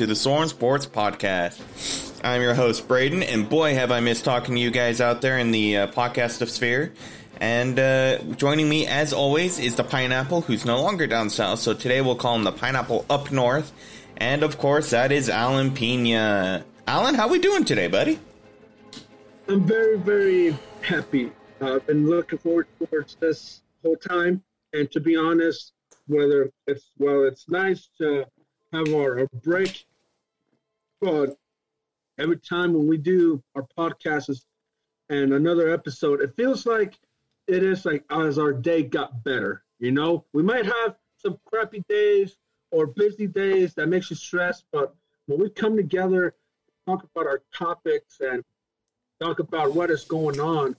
to the Soren Sports Podcast. I'm your host, Braden, and boy, have I missed talking to you guys out there in the uh, podcast of Sphere. And uh, joining me, as always, is the Pineapple, who's no longer down south, so today we'll call him the Pineapple up north. And of course, that is Alan Pina. Alan, how we doing today, buddy? I'm very, very happy. I've been looking forward towards this whole time, and to be honest, whether it's well, it's nice to have our, our break, but every time when we do our podcasts and another episode, it feels like it is like as our day got better. You know, we might have some crappy days or busy days that makes you stressed, but when we come together, talk about our topics and talk about what is going on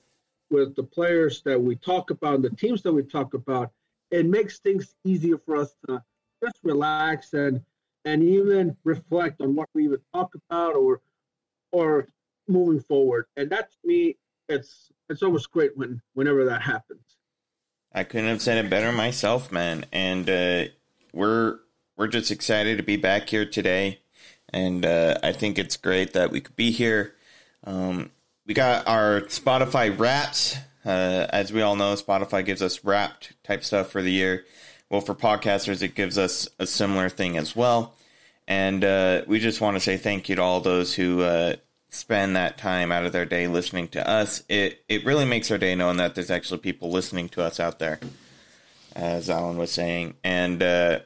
with the players that we talk about, the teams that we talk about, it makes things easier for us to just relax and and even reflect on what we even talk about or or moving forward. And that's me. It's it's always great when whenever that happens. I couldn't have said it better myself, man. And uh, we're we're just excited to be back here today, and uh, I think it's great that we could be here. Um, we got our Spotify Wraps uh, as we all know, Spotify gives us wrapped type stuff for the year. Well, for podcasters, it gives us a similar thing as well. And uh, we just want to say thank you to all those who uh, spend that time out of their day listening to us. It it really makes our day knowing that there's actually people listening to us out there, as Alan was saying. And uh,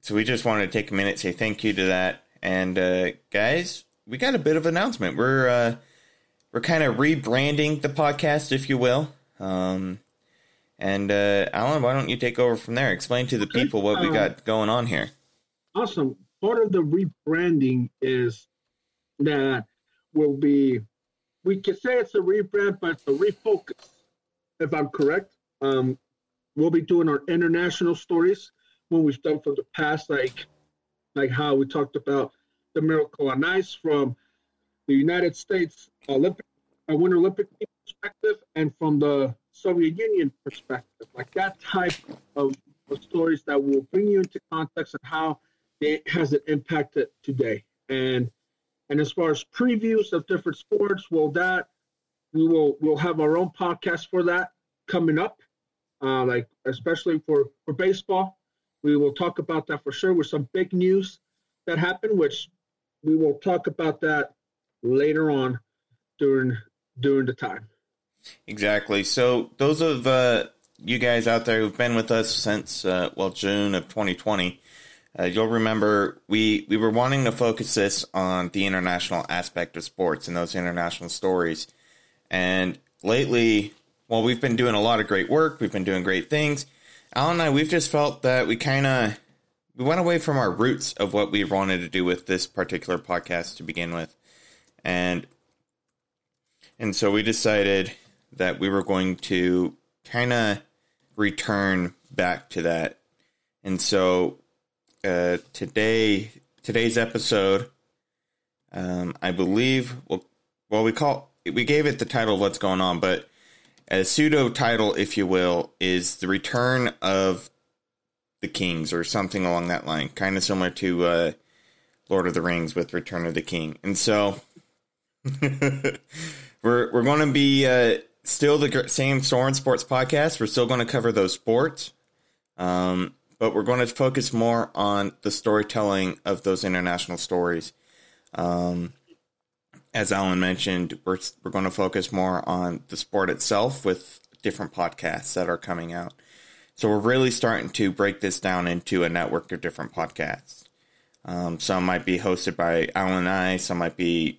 so we just wanted to take a minute, to say thank you to that. And uh, guys, we got a bit of announcement. We're uh, we're kind of rebranding the podcast, if you will. Um, and uh, Alan, why don't you take over from there? Explain to the people what we got going on here. Awesome. Part of the rebranding is that will be, we can say it's a rebrand, but it's a refocus, if I'm correct. Um, we'll be doing our international stories when we've done from the past, like like how we talked about the miracle on ice from the United States Olympic, uh, Winter Olympic perspective, and from the Soviet Union perspective, like that type of, of stories that will bring you into context of how it has it impacted today. And and as far as previews of different sports, well, that we will we'll have our own podcast for that coming up, uh, like especially for for baseball. We will talk about that for sure with some big news that happened, which we will talk about that later on during during the time. Exactly. So those of uh, you guys out there who've been with us since uh, well June of 2020, uh, you'll remember we we were wanting to focus this on the international aspect of sports and those international stories. And lately, well, we've been doing a lot of great work. We've been doing great things. Alan and I, we've just felt that we kind of we went away from our roots of what we wanted to do with this particular podcast to begin with and and so we decided that we were going to kind of return back to that. And so uh, today today's episode, um, I believe, well, well, we call we gave it the title of what's going on, but a pseudo title, if you will, is the return of the Kings or something along that line, kind of similar to uh, Lord of the Rings with Return of the King. And so we're we're going to be uh, still the same Soren Sports podcast. We're still going to cover those sports, um, but we're going to focus more on the storytelling of those international stories. Um, as Alan mentioned, we're we're going to focus more on the sport itself with different podcasts that are coming out. So we're really starting to break this down into a network of different podcasts. Um, some might be hosted by Alan and I. Some might be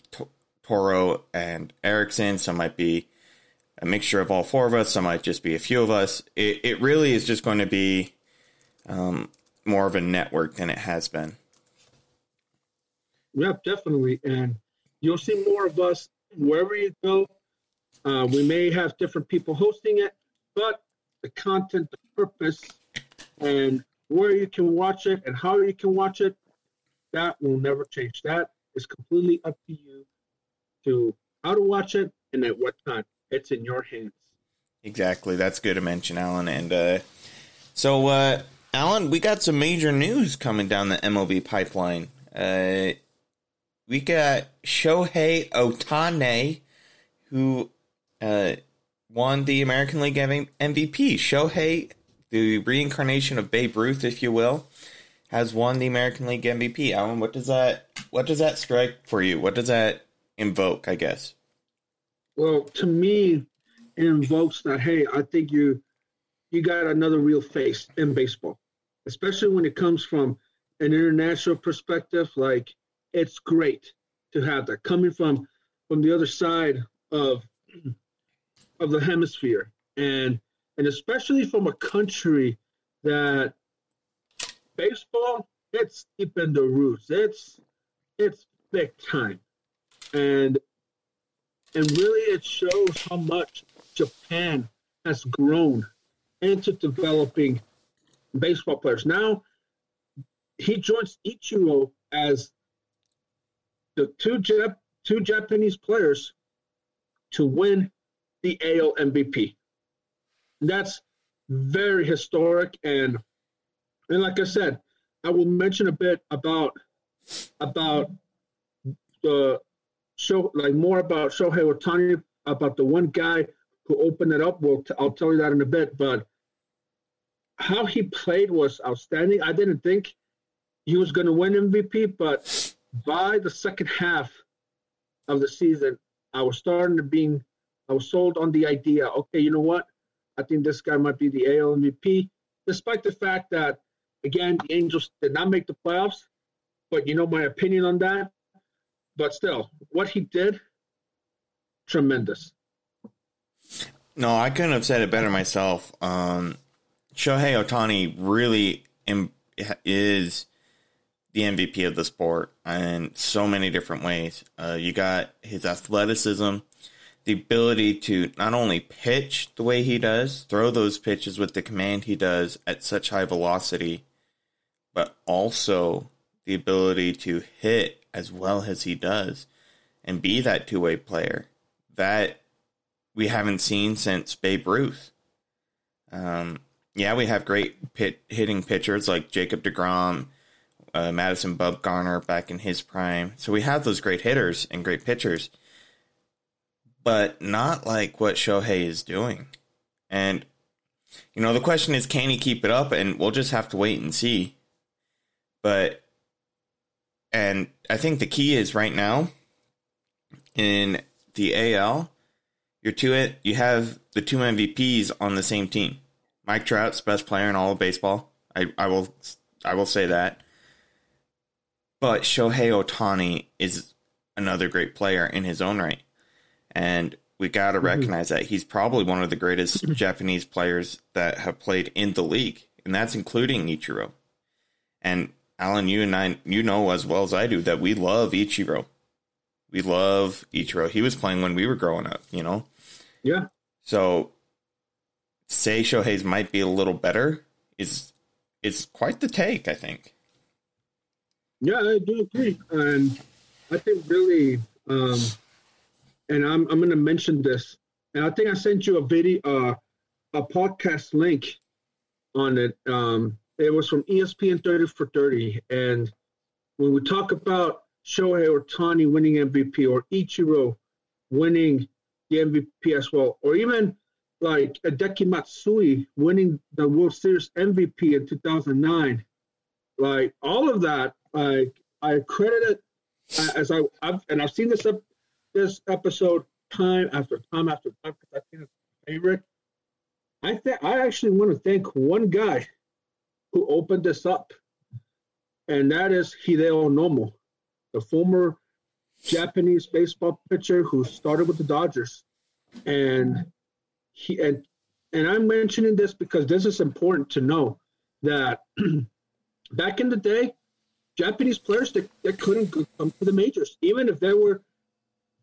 Toro and Erickson. Some might be a mixture of all four of us. Some might just be a few of us. It, it really is just going to be um, more of a network than it has been. Yep, definitely. And you'll see more of us wherever you go. Uh, we may have different people hosting it, but the content, the purpose, and where you can watch it and how you can watch it, that will never change. That is completely up to you to how to watch it and at what time. It's in your hands. Exactly. That's good to mention, Alan. And uh, so, uh, Alan, we got some major news coming down the MLB pipeline. Uh, we got Shohei Ohtani, who uh, won the American League MVP. Shohei, the reincarnation of Babe Ruth, if you will, has won the American League MVP. Alan, what does that what does that strike for you? What does that invoke? I guess. Well, to me, it invokes that. Hey, I think you you got another real face in baseball, especially when it comes from an international perspective. Like it's great to have that coming from from the other side of of the hemisphere, and and especially from a country that baseball it's deep in the roots. It's it's big time, and and really it shows how much Japan has grown into developing baseball players. Now he joins Ichiro as the two Jap- two Japanese players to win the AL MVP. That's very historic and and like I said, I will mention a bit about about the show like more about Shohei Ohtani about the one guy who opened it up. Well, I'll tell you that in a bit. But how he played was outstanding. I didn't think he was going to win MVP, but by the second half of the season, I was starting to being, I was sold on the idea. Okay, you know what? I think this guy might be the AL MVP, despite the fact that again the Angels did not make the playoffs. But you know my opinion on that. But still, what he did, tremendous. No, I couldn't have said it better myself. Um, Shohei Ohtani really Im- is the MVP of the sport in so many different ways. Uh, you got his athleticism, the ability to not only pitch the way he does, throw those pitches with the command he does at such high velocity, but also the ability to hit as well as he does and be that two way player that we haven't seen since Babe Ruth. Um, yeah, we have great pit hitting pitchers like Jacob DeGrom, uh, Madison Bumgarner back in his prime. So we have those great hitters and great pitchers, but not like what Shohei is doing. And, you know, the question is, can he keep it up? And we'll just have to wait and see. But, and I think the key is right now in the AL, you're two it. You have the two MVPs on the same team. Mike Trout's best player in all of baseball. I, I will I will say that. But Shohei Ohtani is another great player in his own right. And we got to mm-hmm. recognize that he's probably one of the greatest Japanese players that have played in the league, and that's including Ichiro. And Alan, you and I, you know as well as I do that we love Ichiro. We love Ichiro. He was playing when we were growing up, you know? Yeah. So say Shohei's might be a little better is is quite the take, I think. Yeah, I do agree. And I think really um and I'm I'm gonna mention this. And I think I sent you a video uh a podcast link on it. Um it was from ESPN 30 for 30. And when we talk about Shohei Ohtani winning MVP or Ichiro winning the MVP as well, or even like Hideki Matsui winning the World Series MVP in 2009. Like all of that, like I credit it uh, as I I've, and I've seen this up this episode time after time after time because I think it's my favorite. I think I actually want to thank one guy who opened this up, and that is Hideo Nomo the former Japanese baseball pitcher who started with the Dodgers, and he and and I'm mentioning this because this is important to know that back in the day, Japanese players that, that couldn't come to the majors, even if they were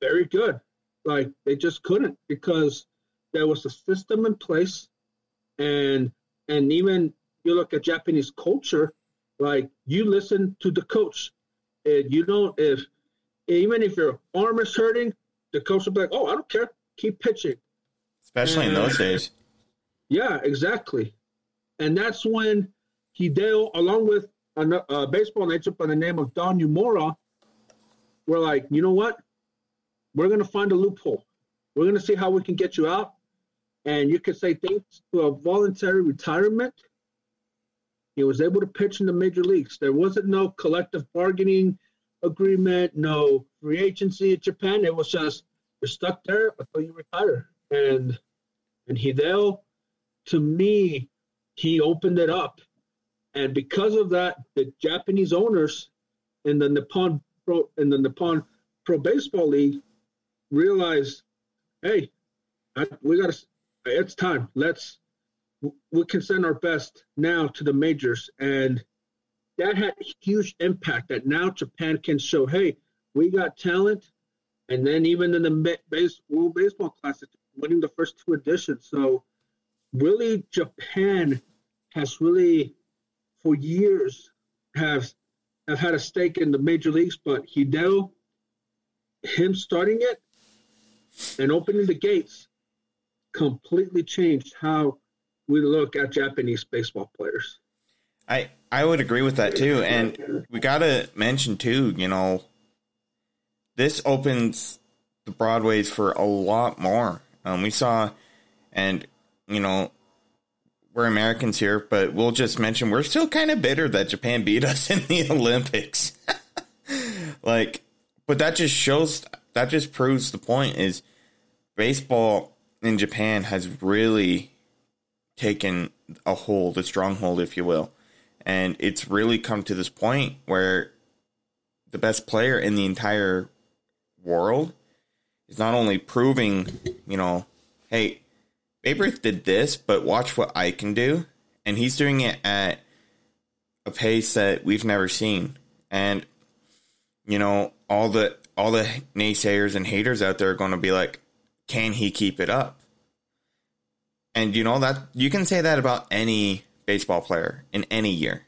very good, like they just couldn't because there was a system in place, and and even you look at Japanese culture, like you listen to the coach and you don't if even if your arm is hurting, the coach will be like, "Oh, I don't care, keep pitching." Especially and, in those days. Yeah, exactly, and that's when Hideo, along with a, a uh, baseball agent by the name of Don Nomura, were like, you know what? We're going to find a loophole. We're going to see how we can get you out. And you could say thanks to a voluntary retirement, he was able to pitch in the major leagues. There wasn't no collective bargaining agreement, no free agency in Japan. It was just you're stuck there until you retire. And and Hideo, to me, he opened it up. And because of that, the Japanese owners in the Nippon Pro in the Nippon Pro Baseball League realized, hey, I, we got to. It's time. Let's we can send our best now to the majors, and that had huge impact. That now Japan can show, hey, we got talent, and then even in the base, World Baseball Classic, winning the first two editions. So really, Japan has really, for years, have have had a stake in the major leagues. But Hideo, him starting it and opening the gates, completely changed how we look at Japanese baseball players. I I would agree with that too, and we got to mention too. You know, this opens the broadways for a lot more. Um, we saw, and you know, we're Americans here, but we'll just mention we're still kind of bitter that Japan beat us in the Olympics. like, but that just shows that just proves the point is baseball in Japan has really taken a hold, a stronghold, if you will. And it's really come to this point where the best player in the entire world is not only proving, you know, hey, Babe Ruth did this, but watch what I can do. And he's doing it at a pace that we've never seen. And, you know, all the all the naysayers and haters out there are going to be like, can he keep it up? And you know that you can say that about any baseball player in any year.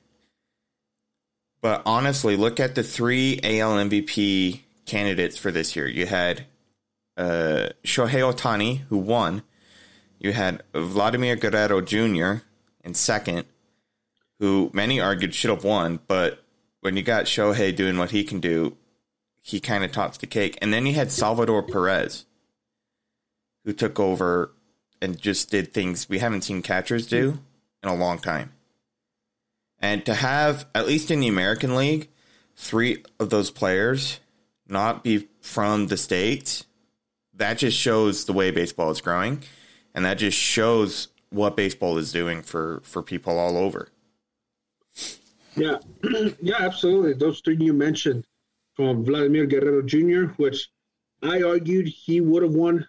But honestly, look at the three AL MVP candidates for this year. You had uh, Shohei Ohtani, who won. You had Vladimir Guerrero Jr. in second, who many argued should have won. But when you got Shohei doing what he can do, he kind of tops the cake. And then you had Salvador Perez, who took over and just did things we haven't seen catchers do in a long time. And to have, at least in the American League, three of those players not be from the States, that just shows the way baseball is growing. And that just shows what baseball is doing for, for people all over. Yeah, yeah, absolutely. Those three you mentioned from Vladimir Guerrero Jr., which I argued he would have won.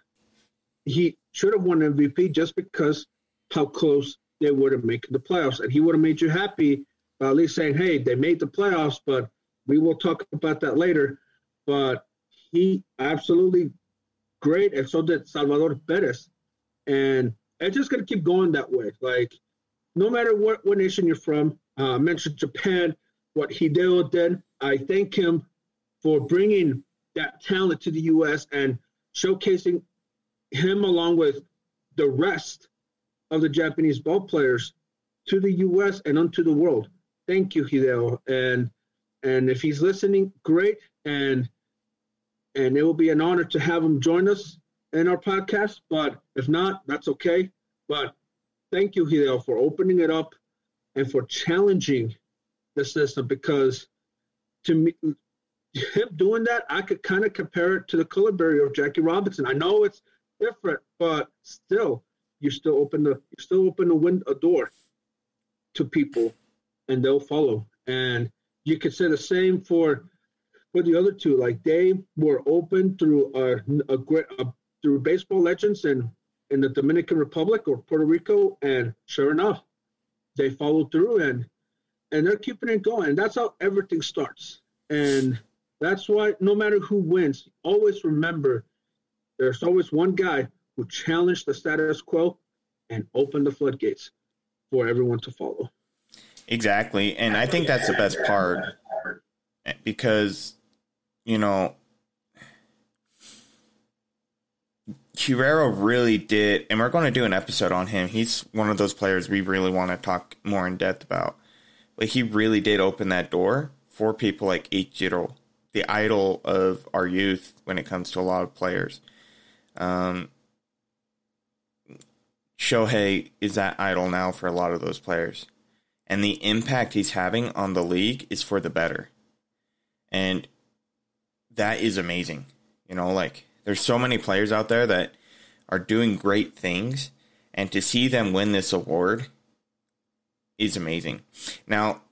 He should have won MVP just because how close they were to making the playoffs. And he would have made you happy by at least saying, hey, they made the playoffs, but we will talk about that later. But he absolutely great, and so did Salvador Perez. And it's just going to keep going that way. Like, no matter what, what nation you're from, uh, I mentioned Japan, what Hideo did. I thank him for bringing that talent to the U.S. and showcasing him along with the rest of the Japanese ball players to the U.S. and unto the world. Thank you, Hideo. And and if he's listening, great. And and it will be an honor to have him join us in our podcast. But if not, that's okay. But thank you, Hideo, for opening it up and for challenging the system because to me him doing that, I could kind of compare it to the color barrier of Jackie Robinson. I know it's different, but still, you still open the you still open a window, a door to people, and they'll follow. And you could say the same for for the other two. Like they were open through a, a great through baseball legends in in the Dominican Republic or Puerto Rico, and sure enough, they followed through and and they're keeping it going. And that's how everything starts. And that's why no matter who wins, always remember there's always one guy who challenged the status quo and opened the floodgates for everyone to follow. Exactly. And I think that's the best part because, you know, Guerrero really did, and we're going to do an episode on him. He's one of those players we really want to talk more in depth about. but he really did open that door for people like Ichiro, the idol of our youth when it comes to a lot of players. Um, Shohei is that idol now for a lot of those players. And the impact he's having on the league is for the better. And that is amazing. You know, like there's so many players out there that are doing great things and to see them win this award is amazing. Now,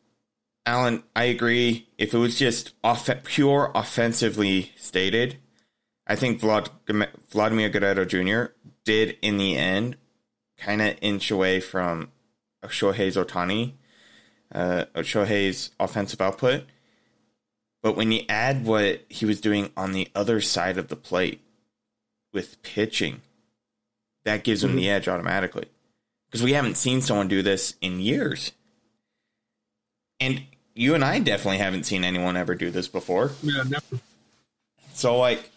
Alan, I agree. If it was just off- pure offensively stated, I think Vlad- Vladimir Guerrero Jr. did in the end kind of inch away from Shohei's Ohtani, uh, Shohei's offensive output. But when you add what he was doing on the other side of the plate with pitching, that gives him mm-hmm. the edge automatically. Because we haven't seen someone do this in years. And you and I definitely haven't seen anyone ever do this before. Yeah, never. So, like,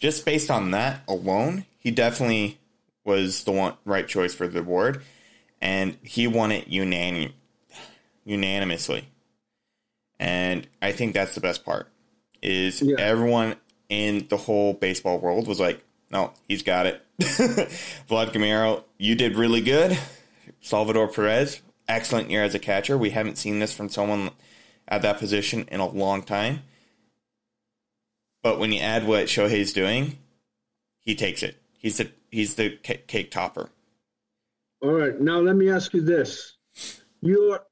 just based on that alone, he definitely was the one right choice for the award, and he won it unanim- unanimously. And I think that's the best part is yeah. everyone in the whole baseball world was like, "No, he's got it." Vlad Guerrero, you did really good. Salvador Perez, excellent year as a catcher. We haven't seen this from someone at that position in a long time. But when you add what Shohei's doing, he takes it. He's the he's the cake topper. All right, now let me ask you this: you are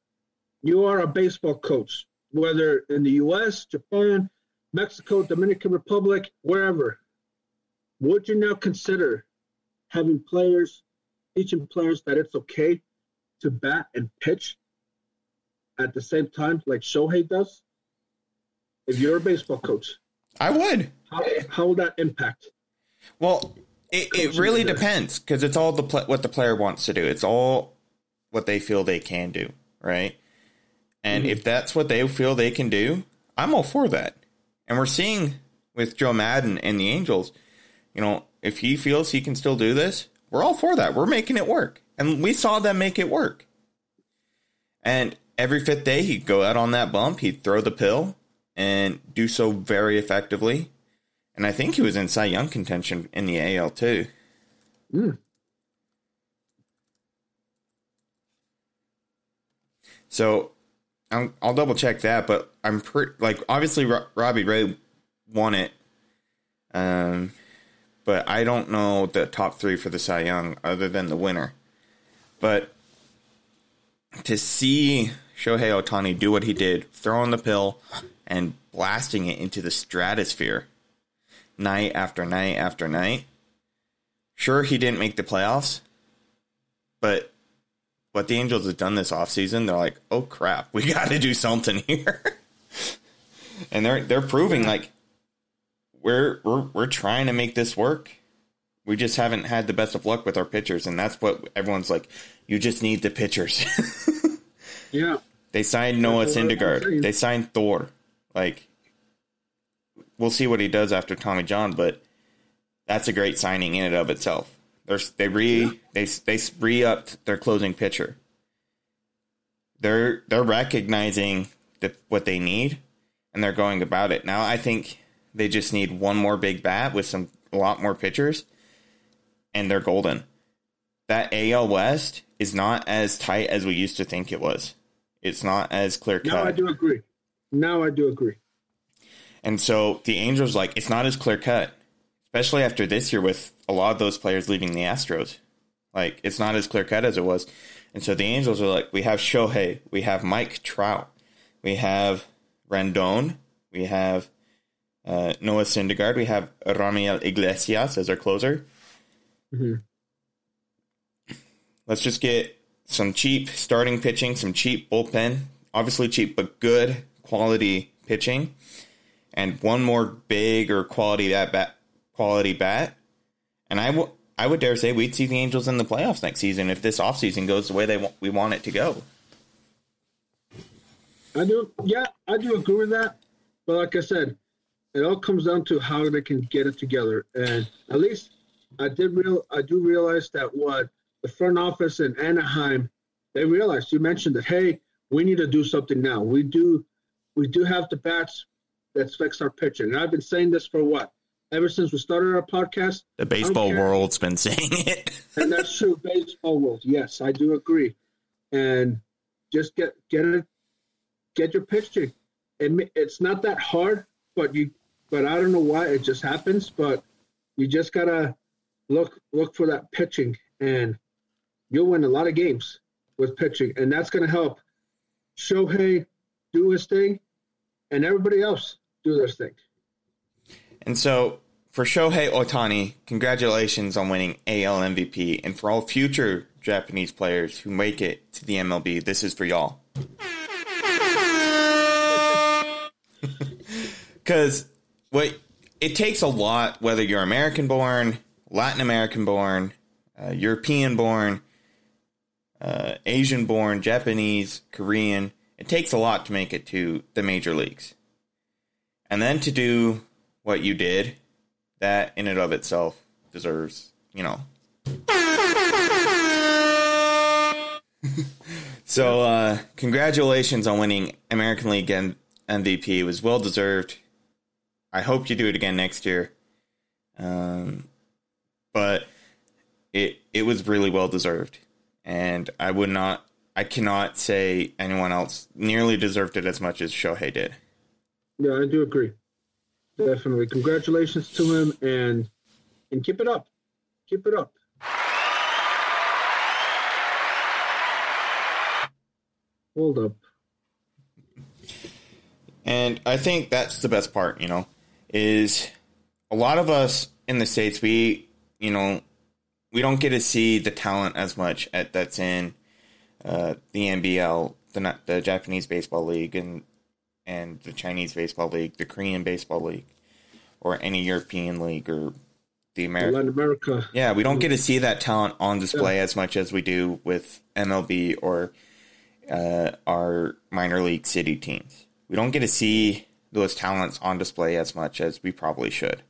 you are a baseball coach, whether in the U.S., Japan, Mexico, Dominican Republic, wherever. Would you now consider having players, teaching players that it's okay to bat and pitch at the same time, like Shohei does? If you're a baseball coach, I would. How, how will that impact? Well, it, it really depends because it's all the pl- what the player wants to do. It's all what they feel they can do, right? And mm-hmm. if that's what they feel they can do, I'm all for that. And we're seeing with Joe Maddon and the Angels, you know, if he feels he can still do this, we're all for that. We're making it work. And we saw them make it work. And every fifth day, he'd go out on that bump, he'd throw the pill and do so very effectively. And I think he was in Cy Young contention in the AL too. Mm. So i will double check that, but I'm pretty like obviously Robbie Ray won it, um, but I don't know the top three for the Cy Young other than the winner. But to see Shohei Ohtani do what he did, throwing the pill and blasting it into the stratosphere night after night after night. Sure, he didn't make the playoffs, but what the Angels have done this offseason, they're like, oh crap, we got to do something here. and they're they're proving like we're we're we're trying to make this work. We just haven't had the best of luck with our pitchers, and that's what everyone's like. You just need the pitchers. yeah. They signed Noah Syndergaard. They signed Thor. Like we'll see what he does after Tommy John, but that's a great signing in and of itself. They're, they re yeah. they they re upped their closing pitcher. They're they're recognizing the, what they need, and they're going about it. Now I think they just need one more big bat with some a lot more pitchers, and they're golden. That AL West is not as tight as we used to think it was. It's not as clear cut. Now I do agree. Now I do agree. And so the Angels, like, it's not as clear cut, especially after this year with a lot of those players leaving the Astros. Like, it's not as clear cut as it was. And so the Angels are like, we have Shohei, we have Mike Trout, we have Rendon, we have uh, Noah Syndergaard, we have Raisel Iglesias as our closer. Mm-hmm. Let's just get some cheap starting pitching, some cheap bullpen, obviously cheap but good quality pitching, and one more big or quality that bat, quality bat, and I, w- I would dare say we'd see the Angels in the playoffs next season if this offseason goes the way they w- we want it to go. I do, yeah, I do agree with that. But like I said, it all comes down to how they can get it together. And at least I did real, I do realize that what the front office in Anaheim, they realized. You mentioned that, hey, we need to do something now. We do, we do have the bats that fix our pitching. And I've been saying this for what ever since we started our podcast. The baseball world's been saying it, and that's true. Baseball world, yes, I do agree. And just get get it, get your pitching. It, it's not that hard, but you, but I don't know why it just happens. But you just gotta look look for that pitching, and you'll win a lot of games with pitching, and that's gonna help Shohei do his thing, and everybody else do their thing. And so for Shohei Ohtani, congratulations on winning AL MVP. And for all future Japanese players who make it to the MLB, this is for y'all. Because what it takes a lot, whether you're American born, Latin American born, uh, European born, uh, Asian born, Japanese, Korean, it takes a lot to make it to the major leagues. And then to do what you did, that in and of itself deserves, you know. so, uh, congratulations on winning American League MVP. It was well deserved. I hope you do it again next year. Um, but it it was really well deserved, and I would not, I cannot say anyone else nearly deserved it as much as Shohei did. Yeah, I do agree. Definitely. Congratulations to him and and keep it up. Keep it up. Hold up. And I think that's the best part, you know, is a lot of us in the States, we, you know, we don't get to see the talent as much at, that's in uh, the NBL, the, the Japanese Baseball League, and and the Chinese Baseball League, the Korean Baseball League, or any European league or the American Latin America. Yeah, we don't get to see that talent on display yeah. as much as we do with MLB or uh, our minor league city teams. We don't get to see those talents on display as much as we probably should.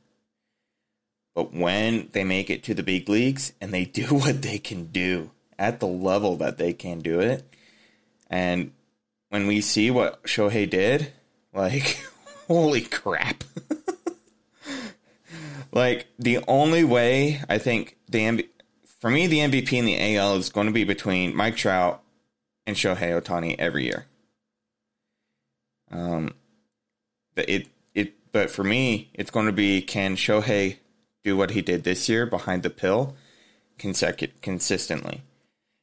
But when they make it to the big leagues and they do what they can do at the level that they can do it, and when we see what Shohei did, like, holy crap. like, the only way I think the MV- for me, the MVP in the AL is going to be between Mike Trout and Shohei Ohtani every year. Um, it it but for me, it's going to be can Shohei do what he did this year behind the pill consistently,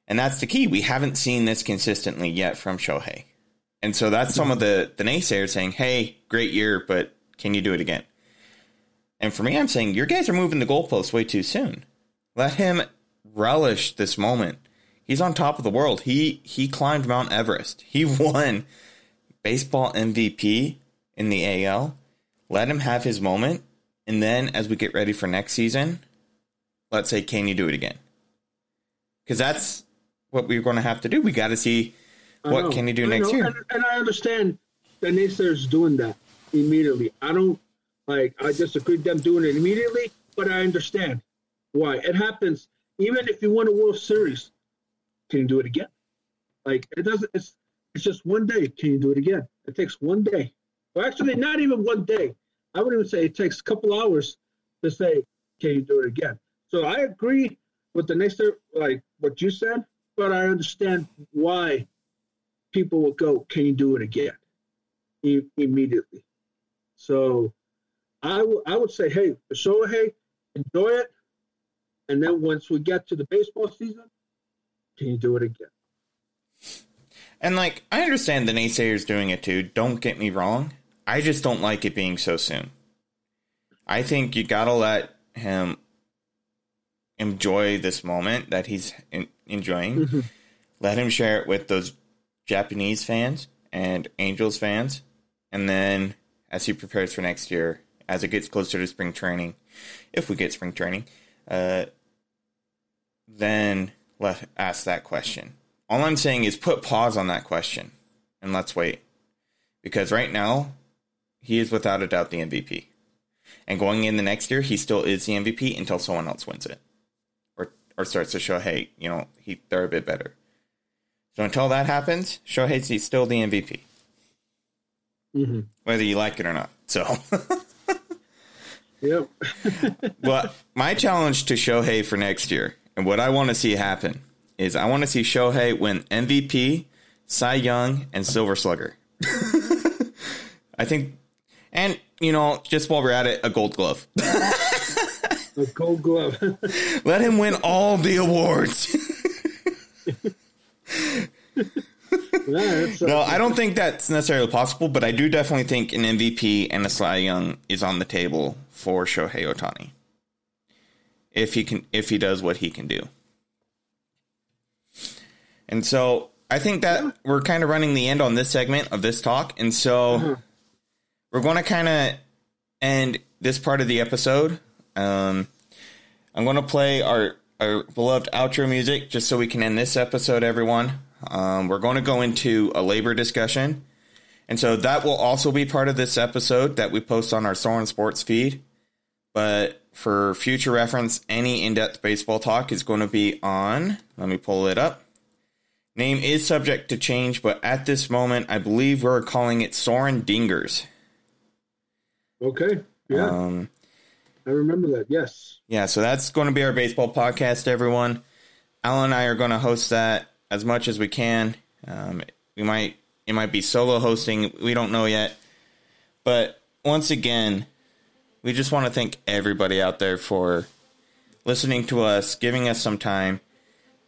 and that's the key. We haven't seen this consistently yet from Shohei. And so that's some of the, the naysayers saying, hey, great year, but can you do it again? And for me, I'm saying, your guys are moving the goalposts way too soon. Let him relish this moment. He's on top of the world. He he climbed Mount Everest. He won baseball MVP in the AL. Let him have his moment. And then as we get ready for next season, let's say, can you do it again? Because that's what we're going to have to do. We got to see what can you do next year? And, and, I understand the naysayers doing that immediately. I don't like. I disagree with them doing it immediately, but I understand why it happens. Even if you win a World Series, can you do it again? Like it doesn't. It's it's just one day. Can you do it again? It takes one day. Well, actually, not even one day. I would even say it takes a couple hours to say, can you do it again? So I agree with the next, like what you said, but I understand why people will go, "Can you do it again?" Immediately. So, I, w- I would say, "Hey, so hey, enjoy it," and then once we get to the baseball season, can you do it again? And like, I understand the naysayers doing it too. Don't get me wrong. I just don't like it being so soon. I think you gotta let him enjoy this moment that he's in- enjoying. Mm-hmm. Let him share it with those Japanese fans and Angels fans. And then as he prepares for next year, as it gets closer to spring training, if we get spring training, uh, then let ask that question. All I'm saying is put pause on that question and let's wait. Because right now, he is without a doubt the MVP. And going in the next year, he still is the MVP until someone else wins it. Or or starts to show, hey, you know, he they're a bit better. So until that happens, Shohei's still the MVP, hmm whether you like it or not. So, Yep. well, my challenge to Shohei for next year, and what I want to see happen, is I want to see Shohei win MVP, Cy Young, and Silver Slugger. I think, and you know, just while we're at it, a Gold Glove. a gold glove. Let him win all the awards. yeah, no, I don't think that's necessarily possible, but I do definitely think an MVP and a Cy Young is on the table for Shohei Ohtani. If he can if he does what he can do. And so I think that we're kind of running the end on this segment of this talk. And so uh-huh. We're going to kind of end this part of the episode. Um, I'm going to play our, our beloved outro music just so we can end this episode, everyone. Um, we're going to go into a labor discussion. And so that will also be part of this episode that we post on our Soren Sports feed. But for future reference, any in depth baseball talk is going to be on. Let me pull it up. Name is subject to change, but at this moment, I believe we're calling it Soren Dingers. Okay. Yeah, Um, I remember that. Yes. yeah, so that's going to be our baseball podcast, everyone. Alan and I are going to host that as much as we can. Um, we might it might be solo hosting. We don't know yet. But once again, we just want to thank everybody out there for listening to us, giving us some time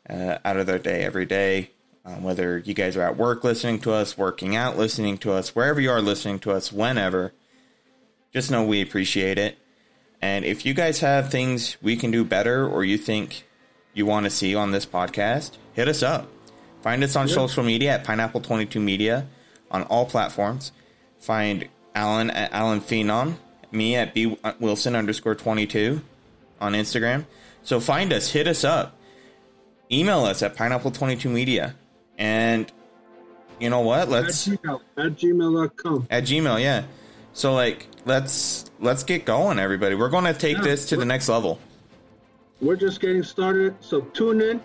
uh, out of their day every day. Um, whether you guys are at work listening to us, working out listening to us, wherever you are listening to us, whenever, just know we appreciate it. And if you guys have things we can do better or you think you want to see on this podcast, hit us up. Find us on Yeah. social media at Pineapple22 Media on all platforms. Find Alan at Alan Phenom, me at B Wilson underscore 22 on Instagram. So find us, hit us up, email us at Pineapple22Media. And you know what? Let's at, gmail, at gmail.com. at Gmail, yeah. So like let's let's get going, everybody. We're gonna take Yeah. this to the next level. We're just getting started, so tune in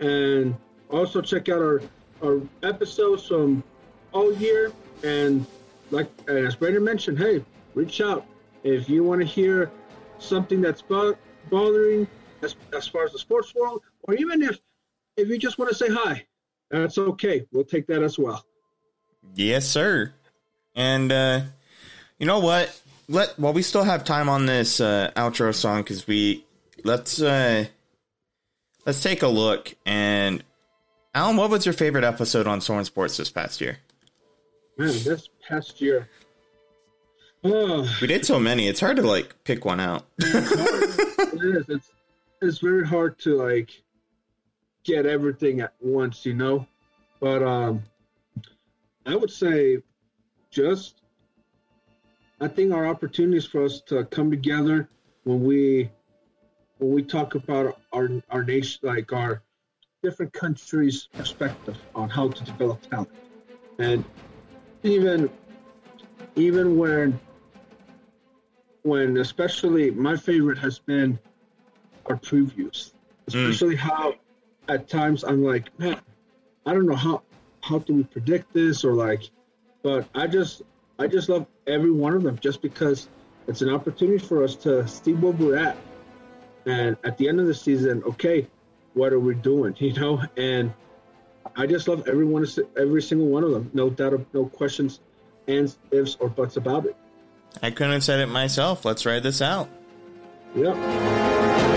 and also check out our our episodes from all year. And like as Brandon mentioned, hey, reach out if you want to hear something that's bo- bothering as, as far as the sports world, or even if if you just want to say hi, that's okay. We'll take that as well. Yes, sir. And uh you know what? Let while we still have time on this uh outro song cuz we let's uh let's take a look and Alan, what was your favorite episode on Soren Sports this past year? Man, this past year. Oh, We did so many. It's hard to like pick one out. it is. It's it's very hard to like get everything at once, you know. But um, I would say just I think our opportunities for us to come together when we when we talk about our our nation, like our different countries' perspective on how to develop talent, and even even when when especially my favorite has been our previews, mm. especially how at times I'm like, man, I don't know how how do we predict this or like, but I just I just love every one of them just because it's an opportunity for us to see where we're at, and at the end of the season, okay, what are we doing, you know? And I just love every one of every single one of them, no doubt, no questions, ands, ifs, or buts about it. I couldn't have said it myself. Let's ride this out. Yep.